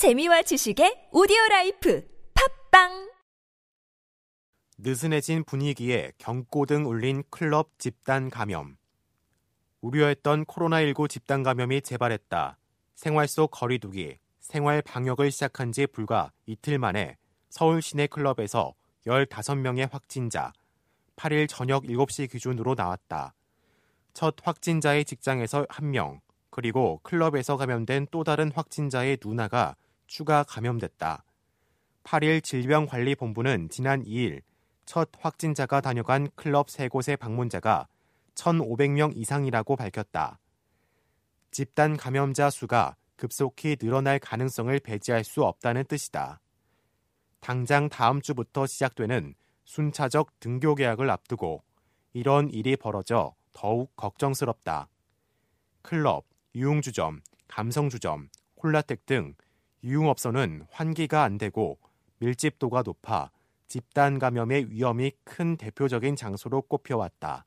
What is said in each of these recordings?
재미와 지식의 오디오 라이프 팟빵 느슨해진 분위기에 경고등 울린 클럽 집단 감염. 우려했던 코로나19 집단 감염이 재발했다. 생활 속 거리두기, 생활 방역을 시작한 지 불과 이틀 만에 서울 시내 클럽에서 15명의 확진자, 8일 저녁 7시 기준으로 나왔다. 첫 확진자의 직장에서 1명, 그리고 클럽에서 감염된 또 다른 확진자의 누나가 추가 감염됐다. 8일 질병관리본부는 지난 2일 첫 확진자가 다녀간 클럽 3곳의 방문자가 1,500명 이상이라고 밝혔다. 집단 감염자 수가 급속히 늘어날 가능성을 배제할 수 없다는 뜻이다. 당장 다음 주부터 시작되는 순차적 등교 계약을 앞두고 이런 일이 벌어져 더욱 걱정스럽다. 클럽, 유흥주점, 감성주점, 콜라텍 등 유흥업소는 환기가 안 되고 밀집도가 높아 집단 감염의 위험이 큰 대표적인 장소로 꼽혀왔다.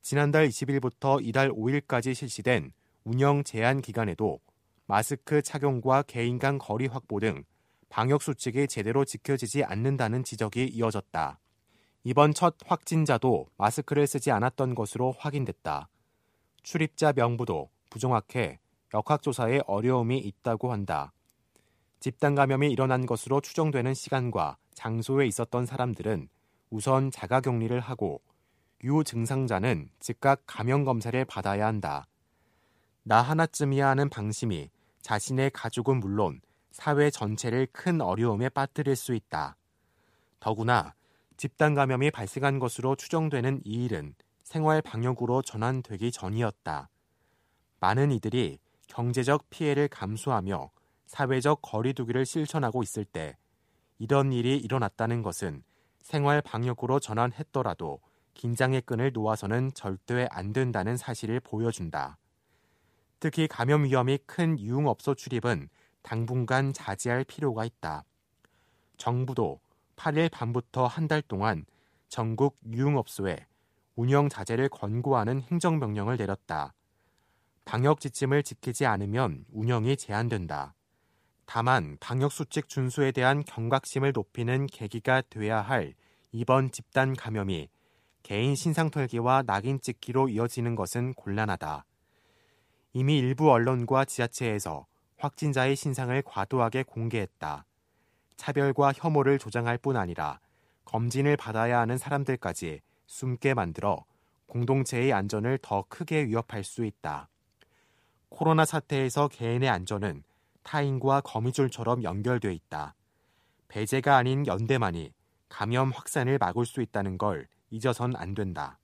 지난달 20일부터 이달 5일까지 실시된 운영 제한 기간에도 마스크 착용과 개인 간 거리 확보 등 방역 수칙이 제대로 지켜지지 않는다는 지적이 이어졌다. 이번 첫 확진자도 마스크를 쓰지 않았던 것으로 확인됐다. 출입자 명부도 부정확해 역학조사에 어려움이 있다고 한다. 집단 감염이 일어난 것으로 추정되는 시간과 장소에 있었던 사람들은 우선 자가 격리를 하고 유 증상자는 즉각 감염 검사를 받아야 한다. 나 하나쯤이야 하는 방심이 자신의 가족은 물론 사회 전체를 큰 어려움에 빠뜨릴 수 있다. 더구나 집단 감염이 발생한 것으로 추정되는 이 일은 생활 방역으로 전환되기 전이었다. 많은 이들이 경제적 피해를 감수하며 사회적 거리두기를 실천하고 있을 때 이런 일이 일어났다는 것은 생활 방역으로 전환했더라도 긴장의 끈을 놓아서는 절대 안 된다는 사실을 보여준다. 특히 감염 위험이 큰 유흥업소 출입은 당분간 자제할 필요가 있다. 정부도 8일 밤부터 한 달 동안 전국 유흥업소에 운영 자제를 권고하는 행정명령을 내렸다. 방역 지침을 지키지 않으면 운영이 제한된다. 다만 방역수칙 준수에 대한 경각심을 높이는 계기가 돼야 할 이번 집단 감염이 개인 신상 털기와 낙인 찍기로 이어지는 것은 곤란하다. 이미 일부 언론과 지자체에서 확진자의 신상을 과도하게 공개했다. 차별과 혐오를 조장할 뿐 아니라 검진을 받아야 하는 사람들까지 숨게 만들어 공동체의 안전을 더 크게 위협할 수 있다. 코로나 사태에서 개인의 안전은 타인과 거미줄처럼 연결돼 있다. 배제가 아닌 연대만이 감염 확산을 막을 수 있다는 걸 잊어선 안 된다.